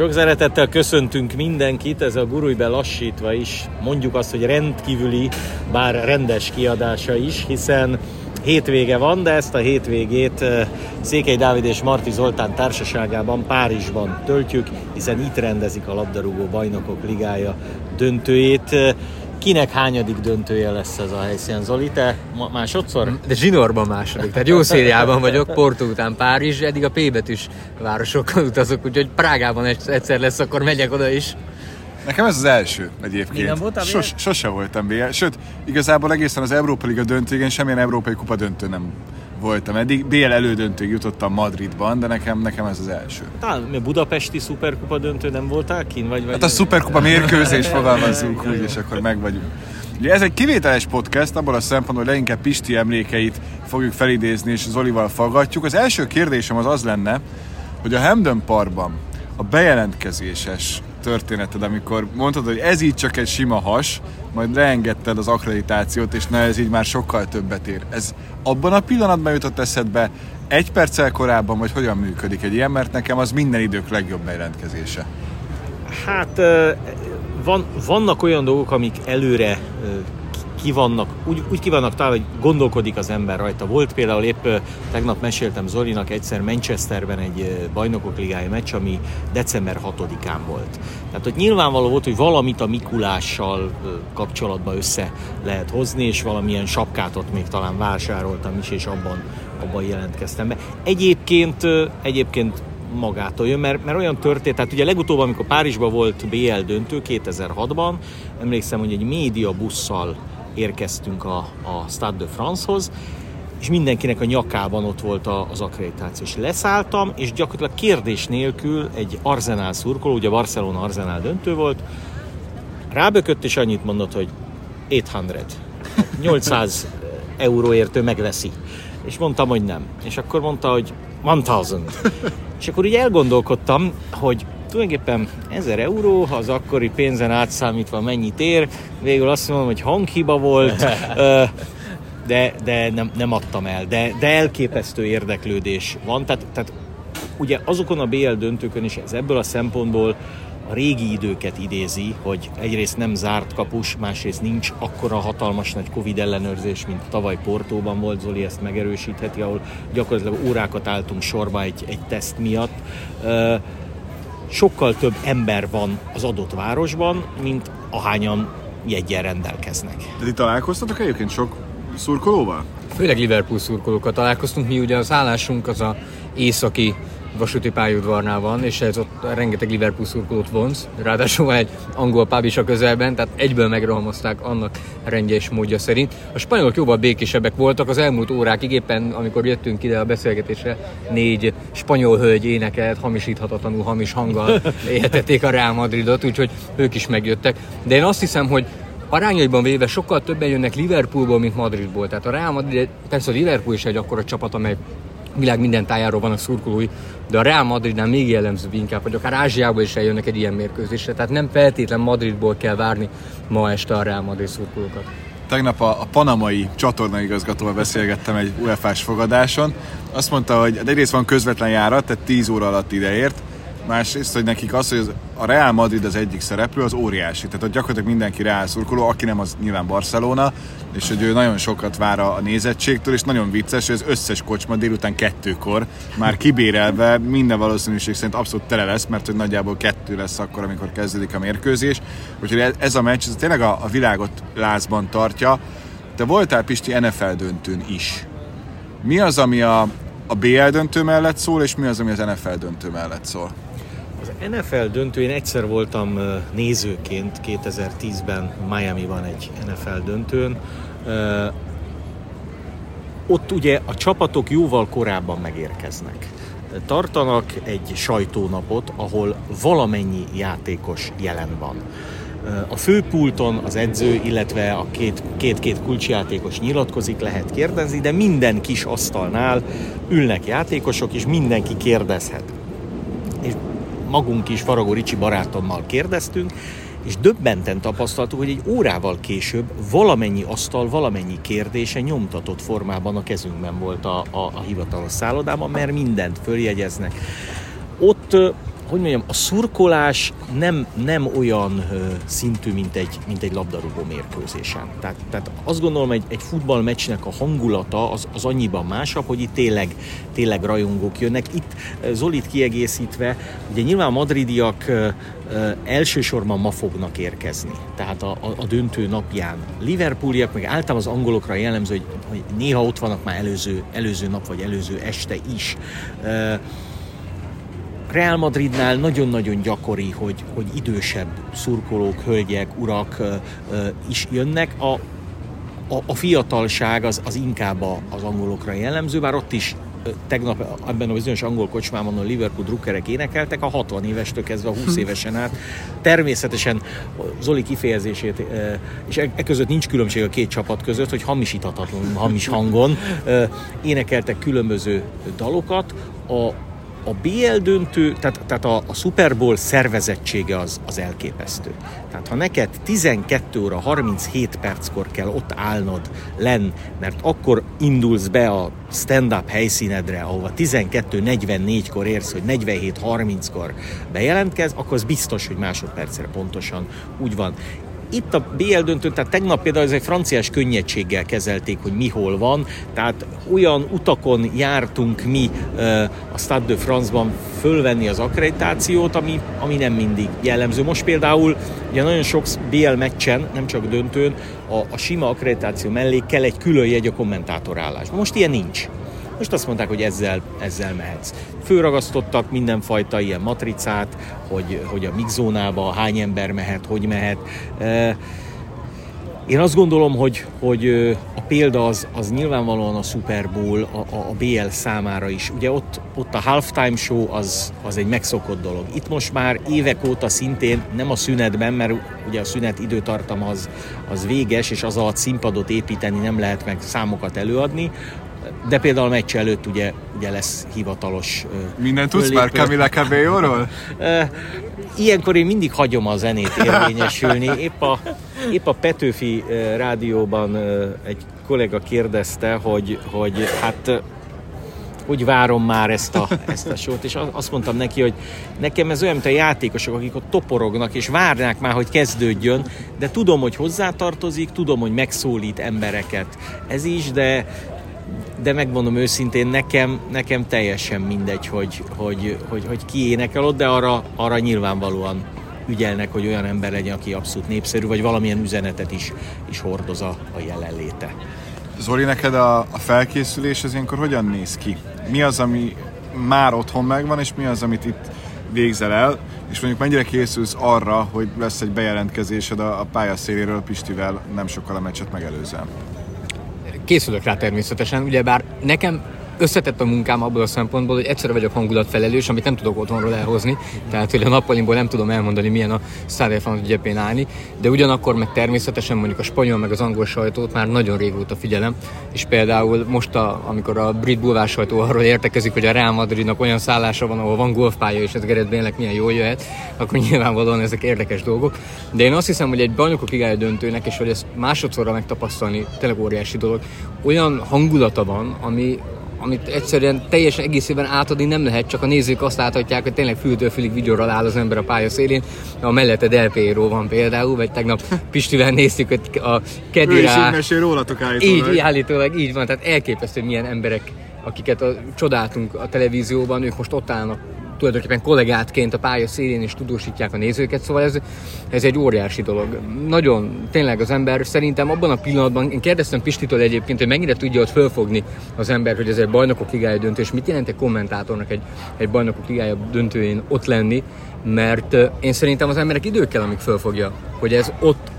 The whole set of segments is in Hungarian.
Sok szeretettel köszöntünk mindenkit, ez a Gurujbe lassítva is, mondjuk azt, hogy rendkívüli, bár rendes kiadása is, hiszen hétvége van, de ezt a hétvégét Székely Dávid és Marti Zoltán társaságában Párizsban töltjük, hiszen itt rendezik a labdarúgó bajnokok ligája döntőjét. Kinek hányadik döntője lesz ez a helyszínen, Zoli? Te másodszor? De zsinórban második, tehát jó szériában vagyok, Porto után Párizs, eddig a P betűs városokkal utazok, úgyhogy Prágában egyszer lesz, akkor megyek oda is. Nekem ez az első egyébként. Voltam Sos, sose voltam BL. Sőt, igazából egészen az Európa Liga döntőgen semmilyen Európai Kupa döntő nem voltam eddig. BL elődöntőig jutottam Madridban, de nekem, nekem ez az első. Talán a budapesti szuperkupa döntő nem voltál kin? Vagy, vagy hát a szuperkupa mérkőzés fogalmazzunk úgy, és akkor meg vagyunk. Ugye ez egy kivételes podcast, abból a szempontból, hogy leginkább Pisti emlékeit fogjuk felidézni, és Zolival faggatjuk. Az első kérdésem az az lenne, hogy a Hamden Parkban a bejelentkezéses történeted, amikor mondtad, hogy ez így csak egy sima has, majd leengedted az akkreditációt, és na ez így már sokkal többet ér. Ez abban a pillanatban jutott eszedbe, egy perccel korábban, vagy hogyan működik egy ilyen, mert nekem az minden idők legjobb bejelentkezése. Hát van, vannak olyan dolgok, amik előre ki vannak, úgy, úgy ki vannak talán, hogy gondolkodik az ember rajta. Volt például épp tegnap meséltem Zolinak egyszer Manchesterben egy bajnokok ligája meccs, ami december 6-án volt. Tehát hogy nyilvánvaló volt, hogy valamit a Mikulással kapcsolatban össze lehet hozni, és valamilyen sapkát ott még talán vásároltam is, és abban, abban jelentkeztem be. Egyébként, egyébként magától jön, mert, mert olyan történt, tehát ugye legutóbb, amikor Párizsban volt BL döntő 2006-ban, emlékszem, hogy egy média busszal érkeztünk a, a Stade de France-hoz, és mindenkinek a nyakában ott volt az akkreditáció. És leszálltam, és gyakorlatilag kérdés nélkül egy Arsenal szurkoló, ugye Barcelona Arsenal döntő volt, rábökött, és annyit mondott, hogy 800. 800 euróért ő megveszi. És mondtam, hogy nem. És akkor mondta, hogy 1000. és akkor így elgondolkodtam, hogy tulajdonképpen 1000 euró, az akkori pénzen átszámítva mennyit ér, végül azt mondom, hogy hanghiba volt, de, de nem, nem adtam el, de, de elképesztő érdeklődés van, tehát, tehát ugye azokon a BL döntőkön is ez ebből a szempontból a régi időket idézi, hogy egyrészt nem zárt kapus, másrészt nincs akkora hatalmas nagy Covid ellenőrzés, mint tavaly Portóban volt, Zoli ezt megerősítheti, ahol gyakorlatilag órákat álltunk sorba egy, egy teszt miatt sokkal több ember van az adott városban, mint ahányan jegyen rendelkeznek. De ti találkoztatok egyébként sok szurkolóval? Főleg Liverpool szurkolókkal találkoztunk, mi ugye az állásunk az a északi vasúti pályaudvarnál van, és ez ott rengeteg Liverpool szurkolót vonz, ráadásul van egy angol pub is a közelben, tehát egyből megrohamozták annak rendje és módja szerint. A spanyolok jóval békésebbek voltak az elmúlt órákig, éppen amikor jöttünk ide a beszélgetésre, négy spanyol hölgy énekelt, hamisíthatatlanul hamis hanggal éhetették a Real Madridot, úgyhogy ők is megjöttek. De én azt hiszem, hogy arányaiban véve sokkal többen jönnek Liverpoolból, mint Madridból. Tehát a Real Madrid, persze a Liverpool is egy akkora csapat, amely világ minden tájáról vannak szurkolói, de a Real Madridnál még jellemzőbb inkább, hogy akár Ázsiából is eljönnek egy ilyen mérkőzésre, tehát nem feltétlen Madridból kell várni ma este a Real Madrid szurkolókat. Tegnap a, a panamai csatornaigazgatóval beszélgettem egy UEFA-s fogadáson. Azt mondta, hogy egyrészt van közvetlen járat, tehát 10 óra alatt ideért, másrészt, hogy nekik az, hogy a Real Madrid az egyik szereplő, az óriási. Tehát hogy gyakorlatilag mindenki Real szurkoló, aki nem az nyilván Barcelona, és hogy ő nagyon sokat vár a nézettségtől, és nagyon vicces, hogy az összes kocsma délután kettőkor már kibérelve minden valószínűség szerint abszolút tele lesz, mert hogy nagyjából kettő lesz akkor, amikor kezdődik a mérkőzés. Úgyhogy ez a meccs ez tényleg a, a világot lázban tartja. Te voltál Pisti NFL döntőn is. Mi az, ami a, a BL döntő mellett szól, és mi az, ami az NFL döntő mellett szól? NFL döntő, én egyszer voltam nézőként 2010-ben Miami-ban egy NFL döntőn. Ott ugye a csapatok jóval korábban megérkeznek. Tartanak egy sajtónapot, ahol valamennyi játékos jelen van. A főpulton az edző, illetve a két-két kulcsjátékos nyilatkozik, lehet kérdezni, de minden kis asztalnál ülnek játékosok, és mindenki kérdezhet. Magunk is Faragó Ricsi barátommal kérdeztünk, és döbbenten tapasztaltuk, hogy egy órával később valamennyi asztal, valamennyi kérdése nyomtatott formában a kezünkben volt a, a, a hivatalos szállodában, mert mindent följegyeznek. Ott hogy mondjam, a szurkolás nem, nem olyan ö, szintű, mint egy, mint egy labdarúgó mérkőzésen. Tehát, tehát azt gondolom, egy, egy futballmeccsnek a hangulata az, az annyiban másabb, hogy itt tényleg, tényleg rajongók jönnek. Itt Zolit kiegészítve, ugye nyilván a madridiak ö, elsősorban ma fognak érkezni, tehát a, a, a döntő napján. Liverpooliak, meg általában az angolokra jellemző, hogy, hogy néha ott vannak már előző, előző nap vagy előző este is. Ö, Real Madridnál nagyon-nagyon gyakori, hogy, hogy idősebb szurkolók, hölgyek, urak is jönnek. A, a, a fiatalság az, az inkább az angolokra jellemző, bár ott is tegnap ebben a bizonyos angol kocsmában a Liverpool drukkerek énekeltek, a 60 évestől kezdve a 20 évesen át. Természetesen Zoli kifejezését, és e, e között nincs különbség a két csapat között, hogy hamisíthatatlan, hamis hangon énekeltek különböző dalokat. A, a BL döntő, tehát, tehát a, a Super Bowl szervezettsége az, az elképesztő. Tehát ha neked 12 óra 37 perckor kell ott állnod len, mert akkor indulsz be a stand-up helyszínedre, ahova 12.44-kor érsz, hogy 47.30-kor bejelentkez, akkor az biztos, hogy másodpercre pontosan úgy van itt a BL döntőn, tehát tegnap például ez egy franciás könnyedséggel kezelték, hogy mi hol van, tehát olyan utakon jártunk mi a Stade de France-ban fölvenni az akkreditációt, ami, ami nem mindig jellemző. Most például ugye nagyon sok BL meccsen, nem csak döntőn, a, a sima akkreditáció mellé kell egy külön jegy a kommentátorállásban. Most ilyen nincs. Most azt mondták, hogy ezzel, ezzel mehetsz. Főragasztottak mindenfajta ilyen matricát, hogy, hogy a mixzónába hány ember mehet, hogy mehet. Én azt gondolom, hogy, hogy a példa az, az nyilvánvalóan a Super Bowl, a, a, a BL számára is. Ugye ott, ott a halftime show az, az egy megszokott dolog. Itt most már évek óta szintén, nem a szünetben, mert ugye a szünet időtartam az, az véges, és az alatt színpadot építeni nem lehet meg számokat előadni, de például a meccs előtt ugye, ugye lesz hivatalos Minden tudsz már Camila Cabello-ról? Ilyenkor én mindig hagyom a zenét érvényesülni. Épp a, épp a Petőfi rádióban egy kollega kérdezte, hogy, hogy hát hogy várom már ezt a, ezt a sót, és azt mondtam neki, hogy nekem ez olyan, mint a játékosok, akik ott toporognak, és várnák már, hogy kezdődjön, de tudom, hogy hozzátartozik, tudom, hogy megszólít embereket. Ez is, de de megmondom őszintén, nekem, nekem teljesen mindegy, hogy, hogy, hogy, hogy ki énekel ott, de arra, arra nyilvánvalóan ügyelnek, hogy olyan ember legyen, aki abszolút népszerű, vagy valamilyen üzenetet is, is hordoz a, a jelenléte. Zoli, neked a, a felkészülés az ilyenkor hogyan néz ki? Mi az, ami már otthon megvan, és mi az, amit itt végzel el, és mondjuk mennyire készülsz arra, hogy lesz egy bejelentkezésed a, a pályaszéléről Pistivel nem sokkal a meccset megelőzően? Készülök rá természetesen, ugyebár nekem összetett a munkám abból a szempontból, hogy egyszerre vagyok hangulatfelelős, amit nem tudok otthonról elhozni, tehát hogy a nappalimból nem tudom elmondani, milyen a France gyepén állni, de ugyanakkor meg természetesen mondjuk a spanyol meg az angol sajtót már nagyon régóta figyelem, és például most, a, amikor a brit bulvár sajtó arról értekezik, hogy a Real Madridnak olyan szállása van, ahol van golfpálya, és ez Gerett Bélnek milyen jól jöhet, akkor nyilvánvalóan ezek érdekes dolgok. De én azt hiszem, hogy egy bajnokok ligája döntőnek, és hogy ezt másodszorra megtapasztalni, tényleg óriási dolog, olyan hangulata van, ami amit egyszerűen teljesen egészében átadni nem lehet, csak a nézők azt láthatják, hogy tényleg fültől fülig vigyorral áll az ember a pálya szélén. A mellette Del Piero van például, vagy tegnap Pistivel néztük, hogy a Kedira... Ő is így rólatok állítólag. Így, állítólag így van, tehát elképesztő, milyen emberek akiket a, csodáltunk a televízióban, ők most ott állnak tulajdonképpen kollégátként a pálya szélén is tudósítják a nézőket, szóval ez, ez egy óriási dolog. Nagyon, tényleg az ember szerintem abban a pillanatban, én kérdeztem Pistitől egyébként, hogy mennyire tudja ott fölfogni az ember, hogy ez egy bajnokok ligája döntő, és mit jelent egy kommentátornak egy, egy bajnokok ligája döntőjén ott lenni, mert én szerintem az emberek idő kell, amíg fölfogja, hogy ez ott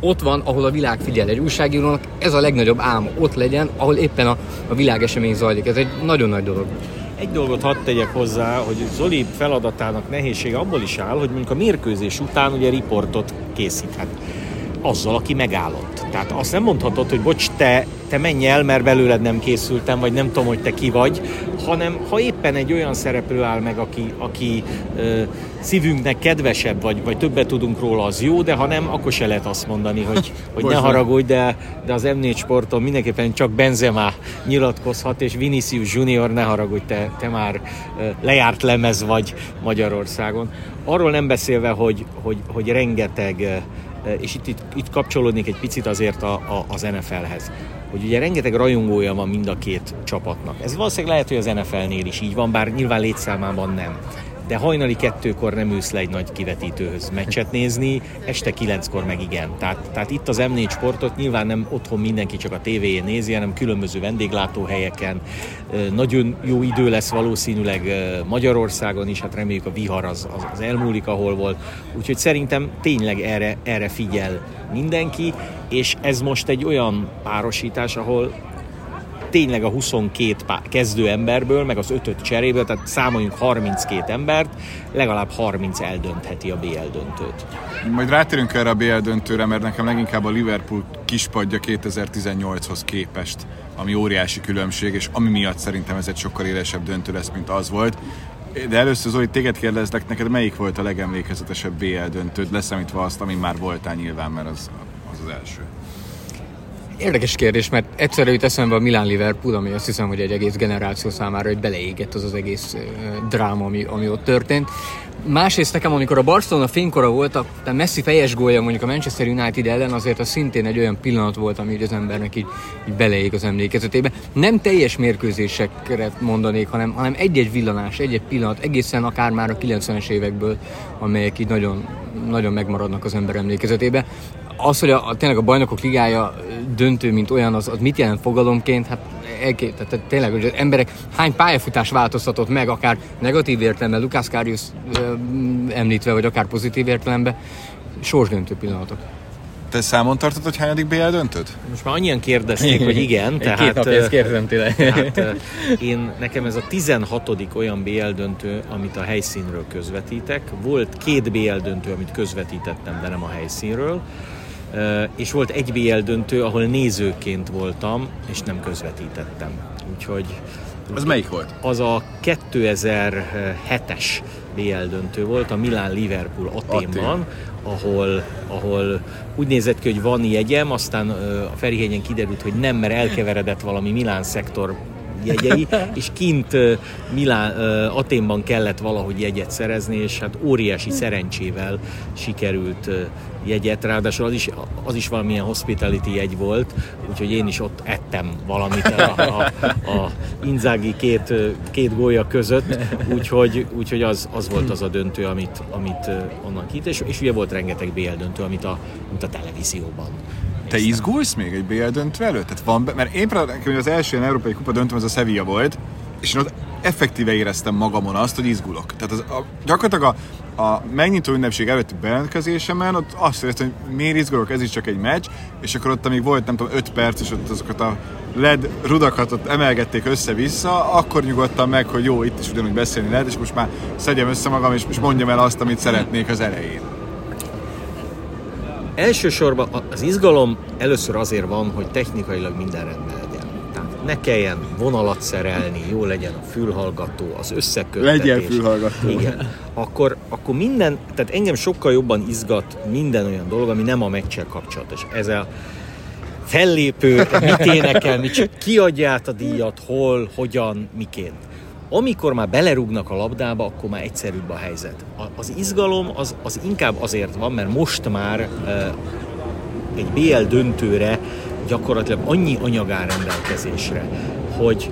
ott van, ahol a világ figyel. Egy újságírónak ez a legnagyobb álma, ott legyen, ahol éppen a, a világesemény zajlik. Ez egy nagyon nagy dolog. Egy dolgot hadd tegyek hozzá, hogy Zoli feladatának nehézsége abból is áll, hogy mondjuk a mérkőzés után ugye riportot készíthet. Azzal, aki megállott. Tehát azt nem mondhatod, hogy bocs, te, te menj el, mert belőled nem készültem, vagy nem tudom, hogy te ki vagy, hanem ha éppen egy olyan szereplő áll meg, aki, aki ö, szívünknek kedvesebb, vagy, vagy többet tudunk róla, az jó, de ha nem, akkor se lehet azt mondani, hogy, hogy ne haragudj, de, de az M4 sporton mindenképpen csak Benzema nyilatkozhat, és Vinicius Junior ne haragudj, te, te már lejárt lemez vagy Magyarországon. Arról nem beszélve, hogy, hogy, hogy rengeteg és itt, itt, itt kapcsolódnék egy picit azért a, a, az NFL-hez, hogy ugye rengeteg rajongója van mind a két csapatnak. Ez valószínűleg lehet, hogy az NFL-nél is így van, bár nyilván létszámában nem de hajnali kettőkor nem ülsz le egy nagy kivetítőhöz meccset nézni, este kilenckor meg igen. Tehát, tehát itt az M4 sportot nyilván nem otthon mindenki csak a tévéjén nézi, hanem különböző vendéglátóhelyeken. Nagyon jó idő lesz valószínűleg Magyarországon is, hát reméljük a vihar az, az, az elmúlik, ahol volt. Úgyhogy szerintem tényleg erre, erre figyel mindenki, és ez most egy olyan párosítás, ahol tényleg a 22 kezdő emberből, meg az ötöt cseréből, tehát számoljunk 32 embert, legalább 30 eldöntheti a BL döntőt. Majd rátérünk erre a BL döntőre, mert nekem leginkább a Liverpool kispadja 2018-hoz képest, ami óriási különbség, és ami miatt szerintem ez egy sokkal élesebb döntő lesz, mint az volt. De először Zoli, téged kérdezlek, neked melyik volt a legemlékezetesebb BL döntőd, leszámítva azt, ami már voltál nyilván, mert az az, az első. Érdekes kérdés, mert egyszerre jut eszembe a Milan Liverpool, ami azt hiszem, hogy egy egész generáció számára hogy beleégett az az egész dráma, ami, ami ott történt. Másrészt nekem, amikor a Barcelona fénykora volt, a Messi fejes gólya mondjuk a Manchester United ellen, azért az szintén egy olyan pillanat volt, ami az embernek így, így beleég az emlékezetébe. Nem teljes mérkőzésekre mondanék, hanem, hanem egy-egy villanás, egy-egy pillanat, egészen akár már a 90-es évekből, amelyek így nagyon, nagyon megmaradnak az ember emlékezetébe az, hogy a, a, tényleg a bajnokok ligája döntő, mint olyan, az, az mit jelent fogalomként? Hát elké, tehát tényleg, hogy az emberek hány pályafutás változtatott meg, akár negatív értelemben, Lukács Karius említve, vagy akár pozitív értelemben, sorsdöntő pillanatok. Te számon tartod, hogy hányadik BL döntöd? Most már annyian kérdezték, hogy igen. tehát, Két napja ezt kérdezem tőle. tehát, én, nekem ez a 16. olyan BL döntő, amit a helyszínről közvetítek. Volt két BL döntő, amit közvetítettem, de nem a helyszínről és volt egy BL döntő, ahol nézőként voltam, és nem közvetítettem. Úgyhogy az melyik volt? Az a 2007-es BL döntő volt, a Milán-Liverpool Aténban, ahol, ahol úgy nézett ki, hogy van jegyem, aztán a Ferihegyen kiderült, hogy nem, mert elkeveredett valami Milán szektor jegyei, és kint Milán, Aténban kellett valahogy jegyet szerezni, és hát óriási szerencsével sikerült jegyet, ráadásul az is, az is valamilyen hospitality jegy volt, úgyhogy én is ott ettem valamit a, a, a Inzági két, két gólya között, úgyhogy, úgyhogy az, az volt az a döntő, amit, amit onnan kit, és, és ugye volt rengeteg BL döntő, amit a, amit a televízióban te izgulsz még egy BL döntő előtt? Tehát van be, mert én például az első ilyen európai kupa döntőm az a Sevilla volt, és én ott effektíve éreztem magamon azt, hogy izgulok. Tehát az, a, gyakorlatilag a, a megnyitó ünnepség előtti bejelentkezésemen ott azt éreztem, hogy miért izgulok, ez is csak egy meccs, és akkor ott amíg volt nem tudom 5 perc, és ott azokat a LED rudakat ott emelgették össze-vissza, akkor nyugodtam meg, hogy jó, itt is ugyanúgy beszélni lehet, és most már szedjem össze magam, és, és mondjam el azt, amit szeretnék az elején. Elsősorban az izgalom először azért van, hogy technikailag minden rendben ne kelljen vonalat szerelni, jó legyen a fülhallgató, az összeköttetés. Legyen fülhallgató. Igen. Akkor, akkor minden, tehát engem sokkal jobban izgat minden olyan dolog, ami nem a meccsel kapcsolatos. Ez a fellépő, mit énekel, mit, ki adja át a díjat, hol, hogyan, miként amikor már belerúgnak a labdába, akkor már egyszerűbb a helyzet. Az izgalom az, az inkább azért van, mert most már egy BL döntőre gyakorlatilag annyi anyag áll rendelkezésre, hogy,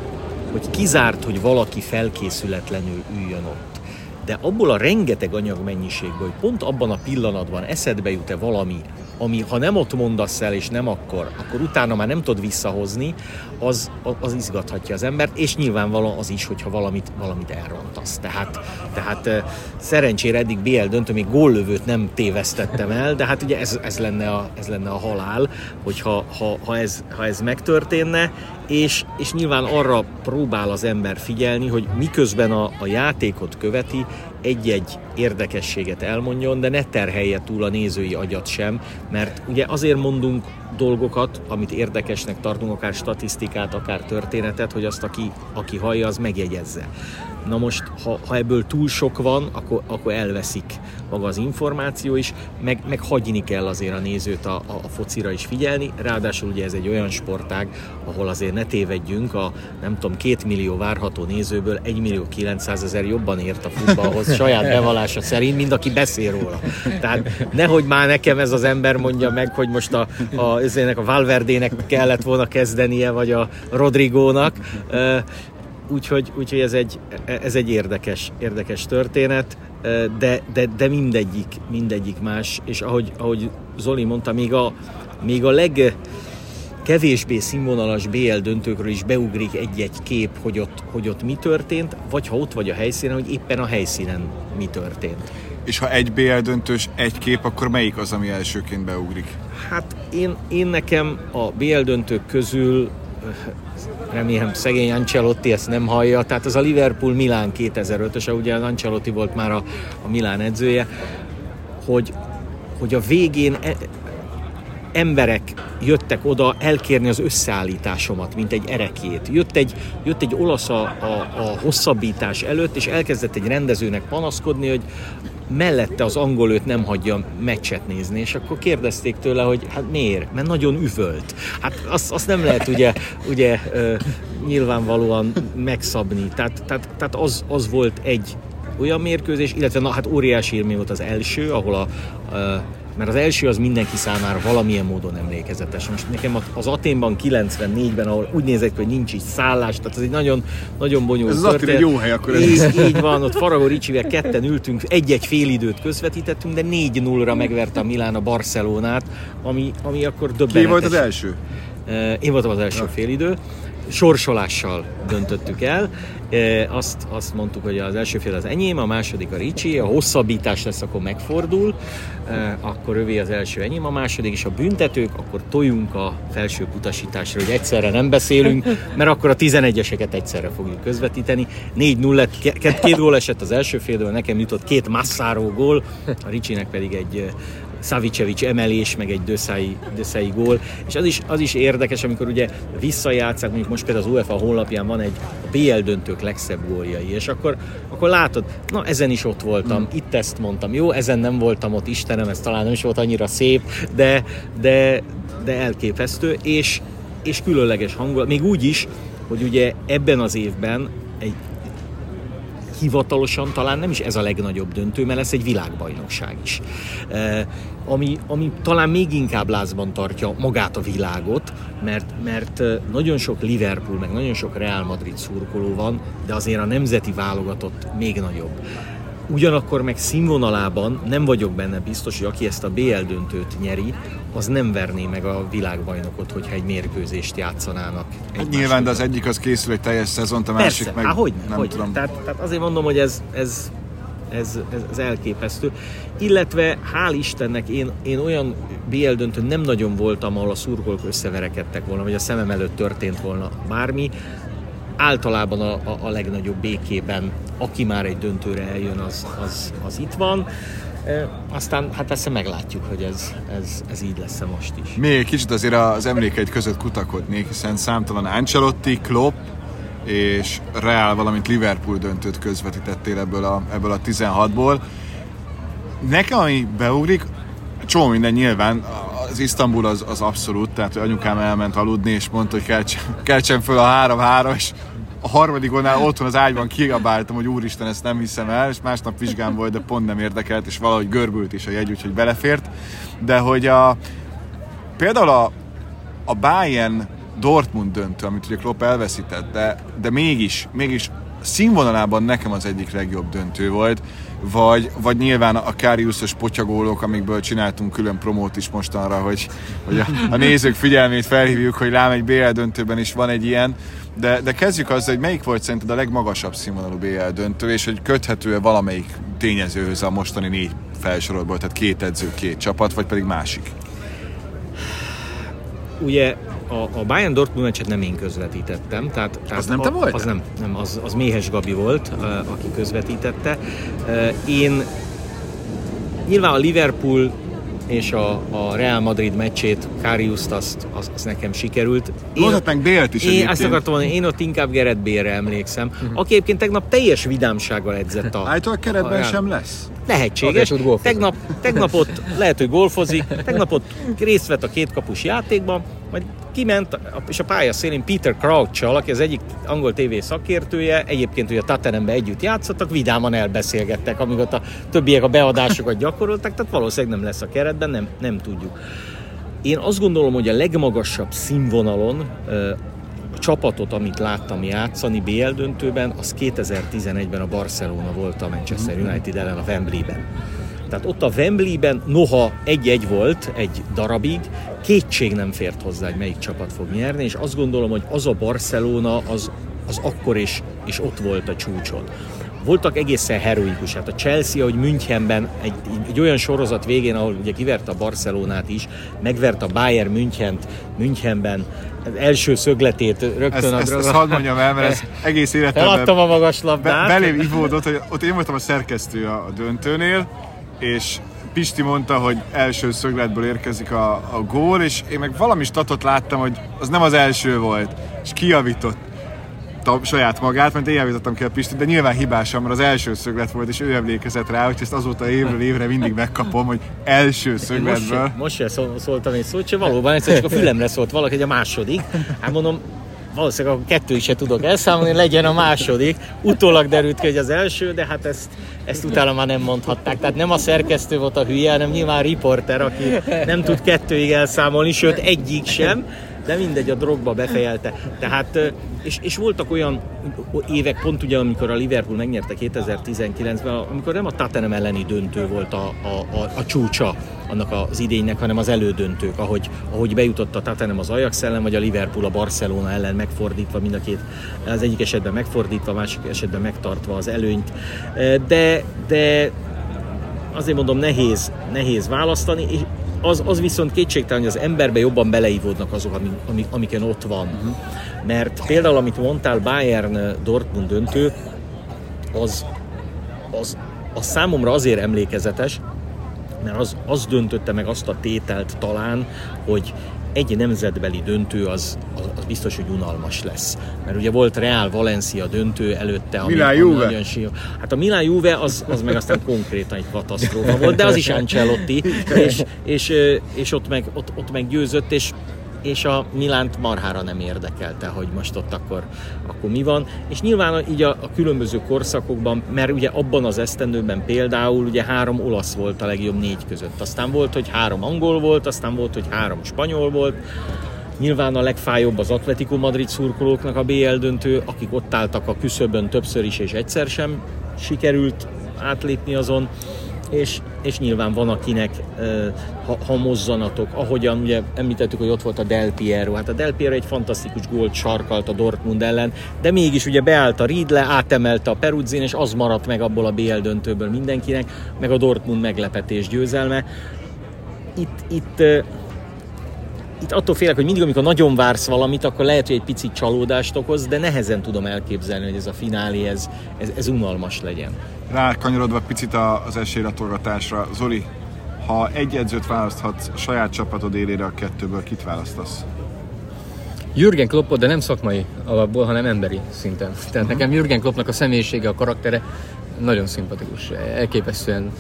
hogy kizárt, hogy valaki felkészületlenül üljön ott. De abból a rengeteg anyagmennyiségből, hogy pont abban a pillanatban eszedbe jut-e valami, ami ha nem ott mondasz el, és nem akkor, akkor utána már nem tudod visszahozni, az, az izgathatja az embert, és nyilvánvalóan az is, hogyha valamit, valamit elrontasz. Tehát, tehát szerencsére eddig BL döntő, még góllövőt nem tévesztettem el, de hát ugye ez, ez, lenne, a, ez lenne a halál, hogyha ha, ha, ez, ha ez megtörténne, és, és nyilván arra próbál az ember figyelni, hogy miközben a, a játékot követi, egy-egy érdekességet elmondjon, de ne terhelje túl a nézői agyat sem, mert ugye azért mondunk dolgokat, amit érdekesnek tartunk, akár statisztikát, akár történetet, hogy azt, aki, aki hallja, az megjegyezze. Na most, ha, ha ebből túl sok van, akkor, akkor elveszik maga az információ is, meg, meg hagyni kell azért a nézőt a, a, a focira is figyelni, ráadásul ugye ez egy olyan sportág, ahol azért ne tévedjünk, a nem tudom, két millió várható nézőből 1 millió 900 ezer jobban ért a futballhoz saját bevallása szerint, mint aki beszél róla. Tehát nehogy már nekem ez az ember mondja meg, hogy most a, a, a Valverdének kellett volna kezdenie, vagy a Rodrigónak. Úgyhogy, úgyhogy ez, egy, ez egy érdekes, érdekes történet, de, de, de mindegyik, mindegyik más, és ahogy, ahogy Zoli mondta, még a, még a leg kevésbé színvonalas BL döntőkről is beugrik egy-egy kép, hogy ott, hogy ott mi történt, vagy ha ott vagy a helyszínen, hogy éppen a helyszínen mi történt. És ha egy BL döntős egy kép, akkor melyik az, ami elsőként beugrik? Hát én, én nekem a BL döntők közül remélem szegény Ancelotti ezt nem hallja, tehát az a Liverpool Milán 2005-ös, ugye az Ancelotti volt már a, a Milán edzője, hogy, hogy a végén e, emberek jöttek oda elkérni az összeállításomat, mint egy erekét. Jött egy, jött egy olasz a, a, a hosszabbítás előtt, és elkezdett egy rendezőnek panaszkodni, hogy mellette az angol őt nem hagyja meccset nézni, és akkor kérdezték tőle, hogy hát miért? Mert nagyon üvölt. Hát azt, azt nem lehet ugye, ugye nyilvánvalóan megszabni. Tehát, tehát, tehát az, az volt egy olyan mérkőzés, illetve na, hát óriási élmény volt az első, ahol a, a mert az első az mindenki számára valamilyen módon emlékezetes. Most nekem az Aténban 94-ben, ahol úgy nézett, hogy nincs így szállás, tehát ez egy nagyon, nagyon bonyolult Ez az egy jó hely akkor. Így, ez. így van, ott Faragó Ricsivel ketten ültünk, egy-egy fél időt közvetítettünk, de 4-0-ra megverte a Milán a Barcelonát, ami, ami akkor döbbenetes. Ki volt az első? Én voltam az első félidő sorsolással döntöttük el. Azt, azt mondtuk, hogy az első fél az enyém, a második a Ricsi, a hosszabbítás lesz, akkor megfordul, akkor övé az első enyém, a második is a büntetők, akkor tojunk a felső utasításra, hogy egyszerre nem beszélünk, mert akkor a 11-eseket egyszerre fogjuk közvetíteni. 4-0 lett, két, gól esett az első félből, nekem jutott két Massaro gól, a Ricsinek pedig egy Savicevic emelés, meg egy Döszai, Döszai gól, és az is, az is érdekes, amikor ugye visszajátszák, mondjuk most például az UEFA honlapján van egy a BL döntők legszebb góljai, és akkor, akkor látod, na ezen is ott voltam, mm. itt ezt mondtam, jó, ezen nem voltam ott, Istenem, ez talán nem is volt annyira szép, de, de, de elképesztő, és, és különleges hangulat, még úgy is, hogy ugye ebben az évben hivatalosan talán nem is ez a legnagyobb döntő, mert lesz egy világbajnokság is. Ami, ami talán még inkább lázban tartja magát a világot, mert, mert nagyon sok Liverpool, meg nagyon sok Real Madrid szurkoló van, de azért a nemzeti válogatott még nagyobb. Ugyanakkor meg színvonalában nem vagyok benne biztos, hogy aki ezt a BL döntőt nyeri, az nem verné meg a világbajnokot, hogyha egy mérkőzést játszanának. Hát nyilván, de az egyik az készül egy teljes szezont, a másik Persze, meg há, hogy, nem hogy. tudom. Tehát, tehát azért mondom, hogy ez, ez, ez, ez, ez elképesztő. Illetve hál' Istennek én, én olyan BL döntőn nem nagyon voltam, ahol a szurkolók összeverekedtek volna, vagy a szemem előtt történt volna bármi. Általában a, a, a legnagyobb békében, aki már egy döntőre eljön, az, az, az itt van. Aztán hát persze meglátjuk, hogy ez, ez, ez így lesz most is. Még kicsit azért az emlékeid között kutakodnék, hiszen számtalan Ancelotti, Klopp és Real, valamint Liverpool döntőt közvetítettél ebből a, ebből a 16-ból. Nekem, ami beugrik, csomó minden nyilván, az Isztambul az, az abszolút, tehát hogy anyukám elment aludni, és mondta, hogy keltsen, keltsen föl a 3-3, és a harmadik gólnál otthon az ágyban kiabáltam, hogy úristen, ezt nem hiszem el, és másnap vizsgám volt, de pont nem érdekelt, és valahogy görbült is a jegy, úgyhogy belefért. De hogy a, például a, a Bayern Dortmund döntő, amit ugye Klopp elveszített, de, de mégis, mégis színvonalában nekem az egyik legjobb döntő volt, vagy, vagy nyilván a Kariuszos potyagólok, amikből csináltunk külön promót is mostanra, hogy, hogy a, a nézők figyelmét felhívjuk, hogy rám egy BL döntőben is van egy ilyen, de, de kezdjük azzal, hogy melyik volt szerinted a legmagasabb színvonalú BL döntő, és hogy köthető-e valamelyik tényezőhöz a mostani négy felsorolból, tehát két edző, két csapat, vagy pedig másik? ugye a, a Bayern Dortmund meccset nem én közvetítettem. Tehát, tehát Az nem te a, voltál? Az nem, nem az, az Méhes Gabi volt, aki közvetítette. Én nyilván a Liverpool és a, a Real Madrid meccsét, Kariuszt, azt, azt, azt nekem sikerült. Mondhatnánk Bélt is én egyébként. ezt akartam mondani, én ott inkább Gerett Bélre emlékszem, aki egyébként tegnap teljes vidámsággal edzett a... Állítólag keretben a sem lesz. Lehetséges. Tegnap, tegnap ott lehet, hogy golfozik, tegnap ott részt vett a két kapus játékban, majd kiment, és a pálya szélén Peter crouch aki az egyik angol TV szakértője, egyébként ugye a Tottenhamben együtt játszottak, vidáman elbeszélgettek, amíg ott a többiek a beadásokat gyakoroltak, tehát valószínűleg nem lesz a keretben, nem, nem tudjuk. Én azt gondolom, hogy a legmagasabb színvonalon a csapatot, amit láttam játszani BL döntőben, az 2011-ben a Barcelona volt a Manchester United ellen a Wembleyben. Tehát ott a Wembleyben noha egy-egy volt egy darabig, kétség nem fért hozzá, hogy melyik csapat fog nyerni, és azt gondolom, hogy az a Barcelona az, az akkor is, is ott volt a csúcson. Voltak egészen heroikus, hát a Chelsea, ahogy Münchenben egy, egy olyan sorozat végén, ahol ugye kivert a Barcelonát is, megvert a Bayern Münchent, Münchenben, az első szögletét rögtön Ezt, a ezt, ezt hadd mondjam el, mert ez egész életemben a magas be, labdát. belém ivódott, hogy ott én voltam a szerkesztő a, a döntőnél, és Pisti mondta, hogy első szögletből érkezik a, a gól, és én meg valami statot láttam, hogy az nem az első volt, és kijavított saját magát, mert én javítottam ki a Pistit, de nyilván hibásan, mert az első szöglet volt, és ő emlékezett rá, hogy ezt azóta évről évre mindig megkapom, hogy első Most szögletből. se, most se szó- szóltam egy szót, csak valóban egyszer csak a fülemre szólt valaki, hogy a második. Hát mondom, valószínűleg a kettő is se tudok elszámolni, legyen a második. Utólag derült ki, hogy az első, de hát ezt, ezt utána már nem mondhatták. Tehát nem a szerkesztő volt a hülye, hanem nyilván a riporter, aki nem tud kettőig elszámolni, sőt egyik sem, de mindegy, a drogba befejelte. Tehát, és, és voltak olyan évek, pont ugye, amikor a Liverpool megnyerte 2019-ben, amikor nem a Tottenham elleni döntő volt a, a, a, a csúcsa annak az idénynek, hanem az elődöntők, ahogy, ahogy bejutott a Tottenham az Ajax ellen, vagy a Liverpool a Barcelona ellen megfordítva, mind a két, az egyik esetben megfordítva, a másik esetben megtartva az előnyt. De, de azért mondom, nehéz, nehéz választani, az, az viszont kétségtelen, hogy az emberbe jobban beleívódnak azok, amik, amik, amiken ott van. Uh-huh. Mert például, amit mondtál, Bayern-Dortmund döntő, az, az, az számomra azért emlékezetes, mert az, az döntötte meg azt a tételt talán, hogy egy nemzetbeli döntő az, az, az biztos, hogy unalmas lesz. Mert ugye volt Real Valencia döntő előtte, ami, Milán ami Juve. nagyon sír. Hát a Milán Juve az, az meg aztán konkrétan egy katasztrófa volt, de az is Ancelotti, és, és, és ott, meg, ott, ott meg győzött, és és a Milánt marhára nem érdekelte, hogy most ott akkor, akkor mi van. És nyilván így a, a különböző korszakokban, mert ugye abban az esztendőben például ugye három olasz volt a legjobb négy között. Aztán volt, hogy három angol volt, aztán volt, hogy három spanyol volt. Nyilván a legfájóbb az Atletico Madrid szurkolóknak a BL döntő, akik ott álltak a küszöbön többször is, és egyszer sem sikerült átlépni azon és, és nyilván van akinek uh, ha, ha mozzanatok, ahogyan ugye említettük, hogy ott volt a Del Piero, hát a Del Piero egy fantasztikus gólt sarkalt a Dortmund ellen, de mégis ugye beállt a Riedle, átemelte a Peruzzin, és az maradt meg abból a BL döntőből mindenkinek, meg a Dortmund meglepetés győzelme. Itt, itt itt attól félek, hogy mindig, amikor nagyon vársz valamit, akkor lehet, hogy egy picit csalódást okoz, de nehezen tudom elképzelni, hogy ez a finálé, ez, ez, ez unalmas legyen. Rákanyarodva picit a- az esélylatolgatásra, Zoli, ha egy edzőt választhatsz a saját csapatod élére a kettőből, kit választasz? Jürgen Kloppot, de nem szakmai alapból, hanem emberi szinten. Tehát nekem Jürgen Kloppnak a személyisége, a karaktere nagyon szimpatikus. Elképesztően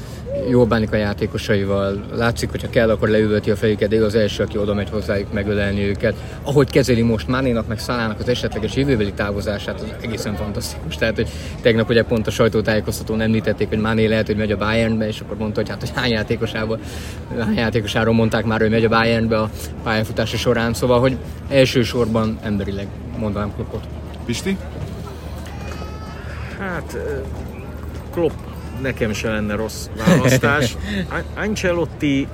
jól bánik a játékosaival. Látszik, hogyha kell, akkor leüvölti a fejüket, de ő az első, aki oda megy hozzájuk megölelni őket. Ahogy kezeli most Mánénak, meg Szalának az esetleges jövőbeli távozását, az egészen fantasztikus. Tehát, hogy tegnap ugye pont a sajtótájékoztatón említették, hogy Máné lehet, hogy megy a Bayernbe, és akkor mondta, hogy hát, hogy hány játékosából, hány játékosáról mondták már, hogy megy a Bayernbe a pályafutása során. Szóval, hogy elsősorban emberileg mondanám Kloppot. Pisti? Hát, ö, Klopp nekem se lenne rossz választás. An- Ancelotti,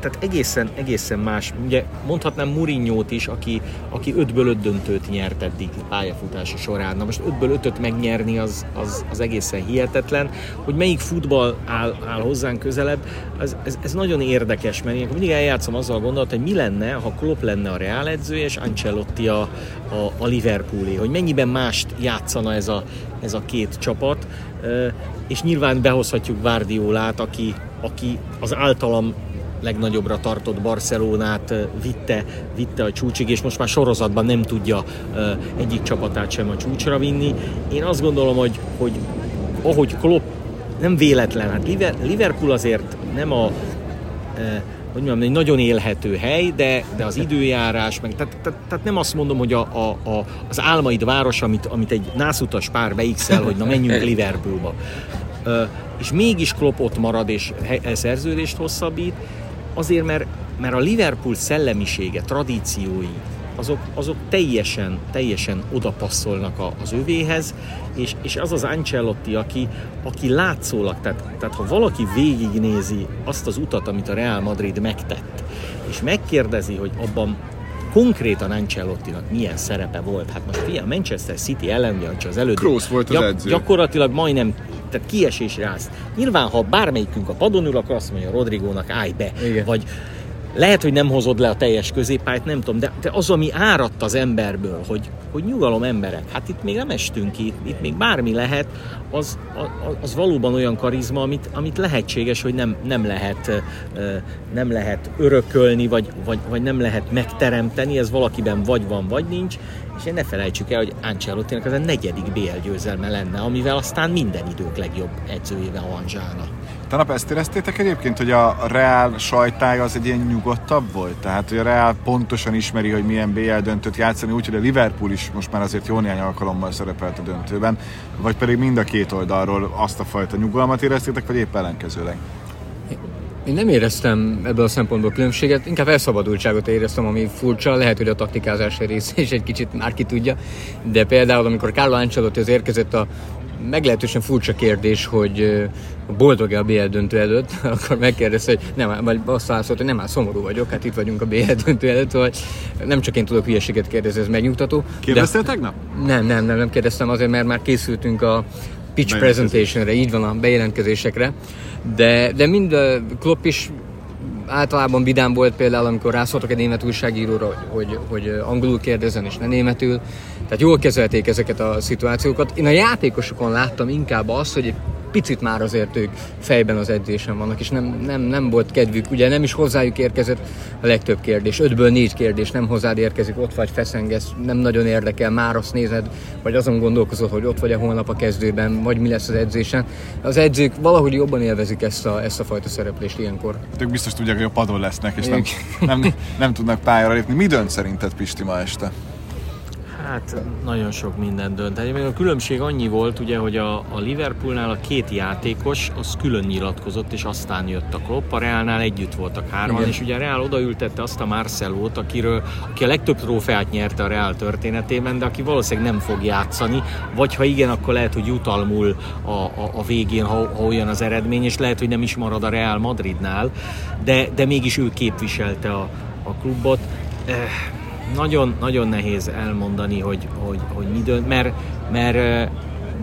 tehát egészen, egészen más. Ugye mondhatnám Mourinho-t is, aki, aki ötből öt döntőt nyert eddig pályafutása során. Na most ötből ötöt megnyerni az, az, az egészen hihetetlen. Hogy melyik futball áll, áll hozzánk közelebb, ez, ez, ez nagyon érdekes, mert én mindig eljátszom azzal a gondolat, hogy mi lenne, ha Klopp lenne a Real edzője, és Ancelotti a, a, a Liverpoolé, hogy mennyiben mást játszana ez a, ez a két csapat, és nyilván behozhatjuk Guardiolát, aki, aki az általam legnagyobbra tartott Barcelonát vitte, vitte a csúcsig, és most már sorozatban nem tudja egyik csapatát sem a csúcsra vinni. Én azt gondolom, hogy, hogy ahogy Klopp nem véletlen, hát Liverpool azért nem a hogy mondjam, egy nagyon élhető hely, de, de az időjárás, meg, tehát, tehát, tehát nem azt mondom, hogy a, a, a, az álmaid város, amit, amit egy nászutas pár beixel, hogy na menjünk Liverpoolba. és mégis Klopp ott marad és szerződést hosszabbít, Azért, mert, mert a Liverpool szellemisége, tradíciói, azok, azok teljesen, teljesen odapasszolnak az övéhez, és, és az az Ancelotti, aki, aki látszólag, tehát, tehát ha valaki végignézi azt az utat, amit a Real Madrid megtett, és megkérdezi, hogy abban konkrétan Ancelottinak milyen szerepe volt. Hát most fiam, Manchester City ellen, az előtt Kroos volt az gyak, edző. gyakorlatilag majdnem tehát kiesésre állsz. Nyilván, ha bármelyikünk a padon ül, akkor azt mondja Rodrigónak állj be. Igen. Vagy lehet, hogy nem hozod le a teljes középpályát, nem tudom, de, de az, ami áradt az emberből, hogy, hogy nyugalom emberek, hát itt még nem estünk ki, itt, még bármi lehet, az, az, az valóban olyan karizma, amit, amit lehetséges, hogy nem, nem, lehet, nem lehet örökölni, vagy, vagy, vagy nem lehet megteremteni, ez valakiben vagy van, vagy nincs, és ne felejtsük el, hogy Ancelottinak ez a negyedik BL győzelme lenne, amivel aztán minden idők legjobb edzőjével avanzsálna. Tanap ezt éreztétek egyébként, hogy a Real sajtája az egy ilyen nyugodtabb volt? Tehát, hogy a Real pontosan ismeri, hogy milyen BL döntőt játszani, úgyhogy a Liverpool is most már azért jó néhány alkalommal szerepelt a döntőben, vagy pedig mind a két oldalról azt a fajta nyugalmat éreztétek, vagy épp ellenkezőleg? Én nem éreztem ebből a szempontból különbséget, inkább elszabadultságot éreztem, ami furcsa, lehet, hogy a taktikázás része is egy kicsit már ki tudja, de például amikor Carlo Ancelotti az érkezett a meglehetősen furcsa kérdés, hogy boldog-e a BL döntő előtt, akkor megkérdezte, hogy nem, vagy azt válaszolt, hogy nem, már szomorú vagyok, hát itt vagyunk a BL döntő előtt, vagy nem csak én tudok hülyeséget kérdezni, ez megnyugtató. Kérdeztél de... tegnap? Nem, nem, nem, nem kérdeztem azért, mert már készültünk a pitch presentationre, így van a bejelentkezésekre, de, de mind a Klopp is általában vidám volt például, amikor rászóltak egy német újságíróra, hogy, hogy, angolul kérdezzen és ne németül. Tehát jól kezelték ezeket a szituációkat. Én a játékosokon láttam inkább azt, hogy picit már azért ők fejben az edzésen vannak, és nem, nem, nem volt kedvük. Ugye nem is hozzájuk érkezett a legtöbb kérdés. Ötből négy kérdés nem hozzád érkezik, ott vagy feszengesz, nem nagyon érdekel, már azt nézed, vagy azon gondolkozol, hogy ott vagy a holnap a kezdőben, vagy mi lesz az edzésen. Az edzők valahogy jobban élvezik ezt a, ezt a fajta szereplést ilyenkor. Ők biztos tudják, hogy a padon lesznek, és nem, nem, nem tudnak pályára lépni. Mi dönt szerinted Pisti ma este? Hát nagyon sok minden dönt. a különbség annyi volt, ugye, hogy a, a Liverpoolnál a két játékos az külön nyilatkozott, és aztán jött a Klopp. A Realnál együtt voltak hárman, Igen. és ugye a Real odaültette azt a Marcelót, akiről, aki a legtöbb trófeát nyerte a Real történetében, de aki valószínűleg nem fog játszani, vagy ha igen, akkor lehet, hogy jutalmul a, a, a végén, ha, ha olyan az eredmény, és lehet, hogy nem is marad a Real Madridnál, de, de mégis ő képviselte a, a klubot. Eh, nagyon, nagyon nehéz elmondani, hogy, hogy, hogy mi dönt, mert, mert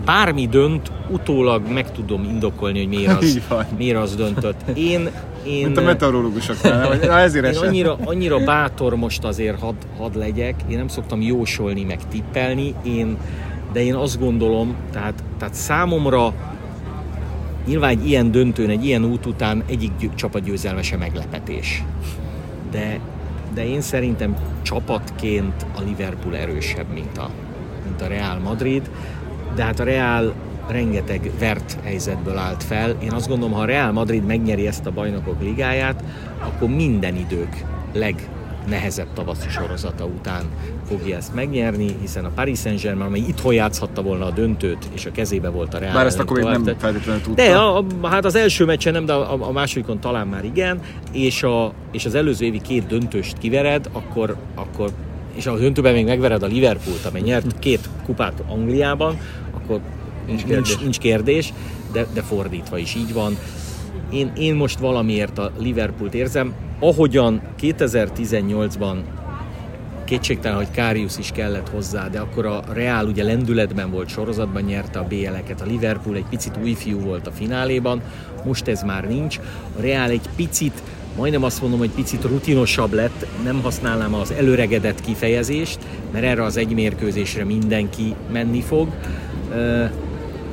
bármi dönt, utólag meg tudom indokolni, hogy miért az, miért az döntött. Én, én, Mint a meteorológusoknál, nem? ezért én annyira, annyira bátor most azért had, had legyek, én nem szoktam jósolni, meg tippelni, én, de én azt gondolom, tehát, tehát számomra nyilván egy ilyen döntőn, egy ilyen út után egyik csapat győzelme sem meglepetés. De de én szerintem csapatként a Liverpool erősebb, mint a, mint a Real Madrid, de hát a Real rengeteg vert helyzetből állt fel. Én azt gondolom, ha a Real Madrid megnyeri ezt a bajnokok ligáját, akkor minden idők leg nehezebb tavaszi sorozata után fogja ezt megnyerni, hiszen a Paris Saint-Germain, amely itthon játszhatta volna a döntőt, és a kezébe volt a Real. Bár ezt akkor még nem feltétlenül tudta. De a, a, hát az első meccsen nem, de a, a másodikon talán már igen, és, a, és az előző évi két döntőst kivered, akkor, akkor és a döntőben még megvered a Liverpoolt, amely nyert két kupát Angliában, akkor nincs kérdés, nincs, nincs kérdés de, de fordítva is így van. Én, én most valamiért a Liverpoolt érzem, ahogyan 2018-ban kétségtelen, hogy Karius is kellett hozzá, de akkor a Real ugye lendületben volt sorozatban, nyerte a BL-eket, a Liverpool egy picit új fiú volt a fináléban, most ez már nincs. A Real egy picit majdnem azt mondom, hogy picit rutinosabb lett, nem használnám az előregedett kifejezést, mert erre az egy mérkőzésre mindenki menni fog.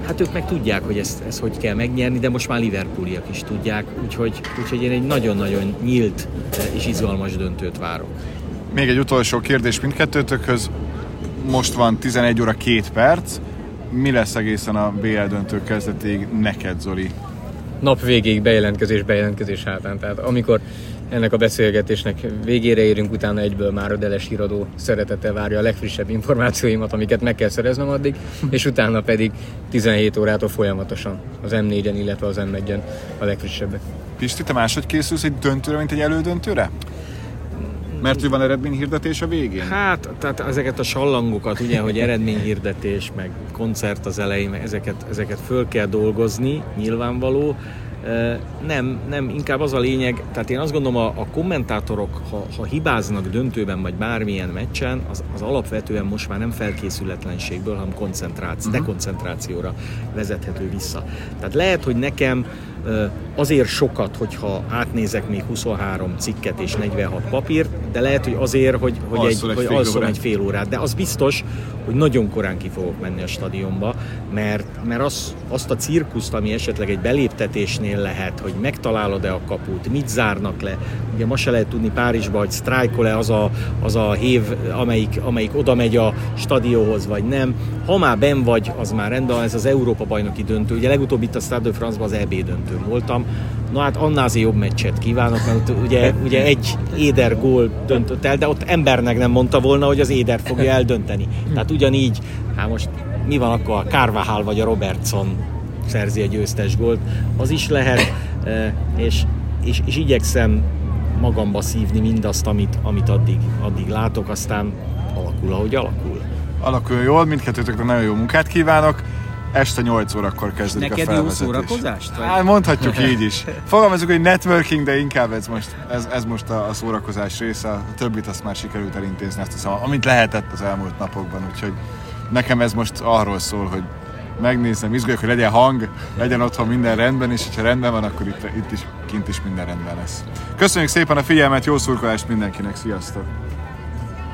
Hát ők meg tudják, hogy ezt, ezt hogy kell megnyerni, de most már Liverpooliak is tudják, úgyhogy, úgyhogy én egy nagyon-nagyon nyílt és izgalmas döntőt várok. Még egy utolsó kérdés mindkettőtökhöz. Most van 11 óra 2 perc. Mi lesz egészen a BL döntő kezdetig neked, Zoli? Nap végéig bejelentkezés, bejelentkezés hátán. Tehát amikor ennek a beszélgetésnek végére érünk, utána egyből már a Deles híradó szeretettel várja a legfrissebb információimat, amiket meg kell szereznem addig, és utána pedig 17 órától folyamatosan az M4-en, illetve az M1-en a legfrissebbek. Pisti, te máshogy készülsz egy döntőre, mint egy elődöntőre? Mert hogy van eredményhirdetés a végén? Hát, tehát ezeket a sallangokat, ugye, hogy eredményhirdetés, meg koncert az elején, meg ezeket, ezeket föl kell dolgozni, nyilvánvaló. Nem, nem, inkább az a lényeg, tehát én azt gondolom a, a kommentátorok, ha, ha hibáznak döntőben vagy bármilyen meccsen, az, az alapvetően most már nem felkészületlenségből, hanem koncentráció, uh-huh. dekoncentrációra vezethető vissza. Tehát lehet, hogy nekem azért sokat, hogyha átnézek még 23 cikket és 46 papírt, de lehet, hogy azért, hogy, hogy, egy, egy, hogy alszom egy fél órát. De az biztos, hogy nagyon korán ki fogok menni a stadionba, mert, mert az, azt a cirkuszt, ami esetleg egy beléptetésnél lehet, hogy megtalálod-e a kaput, mit zárnak le. Ugye ma se lehet tudni Párizsba, hogy sztrájkol-e az a, az a hév, amelyik, amelyik oda megy a stadionhoz, vagy nem. Ha már ben vagy, az már rendben, ez az Európa bajnoki döntő. Ugye legutóbb itt a Stade de France-ban az EB döntőn voltam. Na hát annál azért jobb meccset kívánok, mert ugye, ugye egy éder gól döntött el, de ott embernek nem mondta volna, hogy az éder fogja eldönteni. Tehát ugyanígy, hát most mi van akkor a Carvajal vagy a Robertson szerzi a győztes gólt, az is lehet, e, és, és, és igyekszem magamba szívni mindazt, amit, amit addig, addig látok, aztán alakul, ahogy alakul. Alakul jól, mindkettőtöknek nagyon jó munkát kívánok este 8 órakor kezdődik Neked a felvezetés. jó szórakozást? Vagy? Hát mondhatjuk így is. Fogalmazunk, hogy networking, de inkább ez most, ez, ez most a, a szórakozás része. A többit azt már sikerült elintézni, azt hiszem, amit lehetett az elmúlt napokban. Úgyhogy nekem ez most arról szól, hogy megnézem, izguljak, hogy legyen hang, legyen otthon minden rendben, és ha rendben van, akkor itt, itt is, kint is minden rendben lesz. Köszönjük szépen a figyelmet, jó szurkolást mindenkinek, sziasztok!